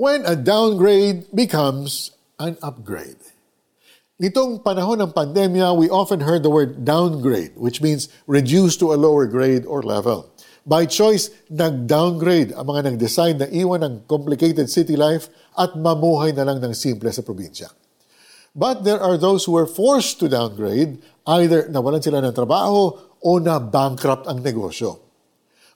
when a downgrade becomes an upgrade. Nitong panahon ng pandemya, we often heard the word downgrade, which means reduce to a lower grade or level. By choice, nag-downgrade ang mga nag-decide na iwan ng complicated city life at mamuhay na lang ng simple sa probinsya. But there are those who were forced to downgrade, either nawalan sila ng trabaho o na bankrupt ang negosyo.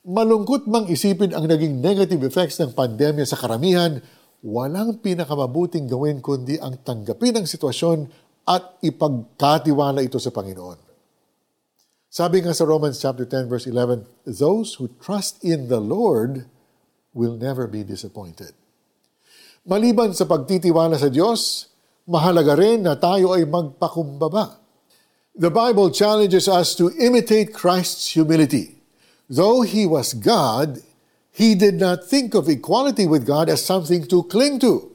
Malungkot mang isipin ang naging negative effects ng pandemya sa karamihan, walang pinakamabuting gawin kundi ang tanggapin ang sitwasyon at ipagkatiwala ito sa Panginoon. Sabi nga sa Romans chapter 10 verse 11, those who trust in the Lord will never be disappointed. Maliban sa pagtitiwala sa Diyos, mahalaga rin na tayo ay magpakumbaba. The Bible challenges us to imitate Christ's humility. Though he was God, he did not think of equality with God as something to cling to.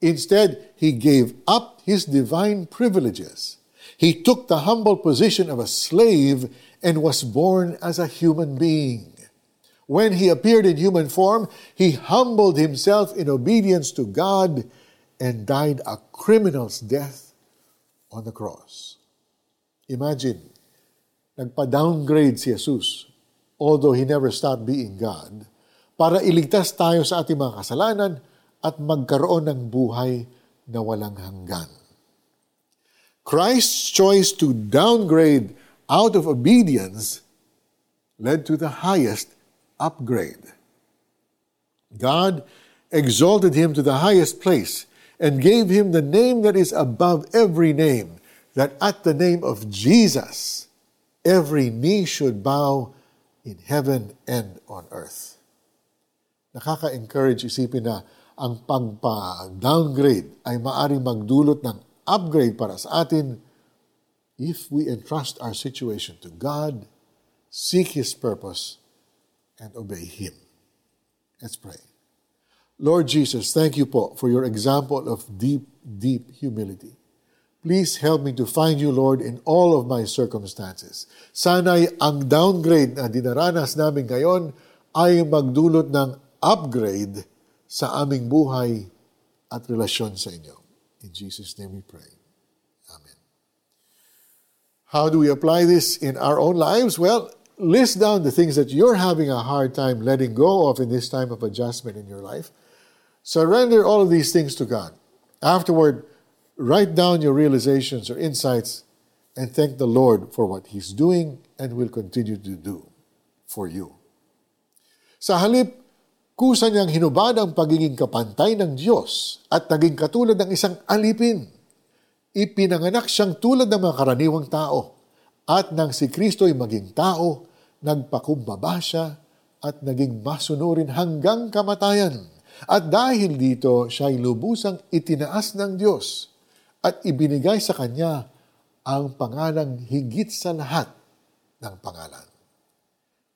Instead, he gave up his divine privileges. He took the humble position of a slave and was born as a human being. When he appeared in human form, he humbled himself in obedience to God and died a criminal's death on the cross. Imagine, nagpa-downgrade si Jesus, although he never stopped being God, para iligtas tayo sa ating mga kasalanan at magkaroon ng buhay na walang hanggan. Christ's choice to downgrade out of obedience led to the highest upgrade. God exalted him to the highest place and gave him the name that is above every name, that at the name of Jesus every knee should bow in heaven and on earth. Nakaka-encourage isipin na ang pagpa-downgrade ay maaring magdulot ng upgrade para sa atin if we entrust our situation to God, seek His purpose, and obey Him. Let's pray. Lord Jesus, thank you po for your example of deep, deep humility. Please help me to find you, Lord, in all of my circumstances. Sana'y ang downgrade na dinaranas namin ngayon ay magdulot ng upgrade sa aming buhay at relasyon sa inyo. In Jesus' name we pray. Amen. How do we apply this in our own lives? Well, list down the things that you're having a hard time letting go of in this time of adjustment in your life. Surrender all of these things to God. Afterward, write down your realizations or insights and thank the Lord for what He's doing and will continue to do for you. Sa halip kusa niyang hinubad ang pagiging kapantay ng Diyos at naging katulad ng isang alipin. Ipinanganak siyang tulad ng mga karaniwang tao. At nang si Kristo ay maging tao, nagpakumbaba siya at naging masunurin hanggang kamatayan. At dahil dito, siya ay lubusang itinaas ng Diyos at ibinigay sa Kanya ang pangalang higit sa lahat ng pangalan.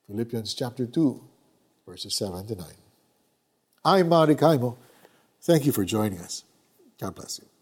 Philippians chapter 2, verses 7 to 9. I'm Marty Kaimo. Thank you for joining us. God bless you.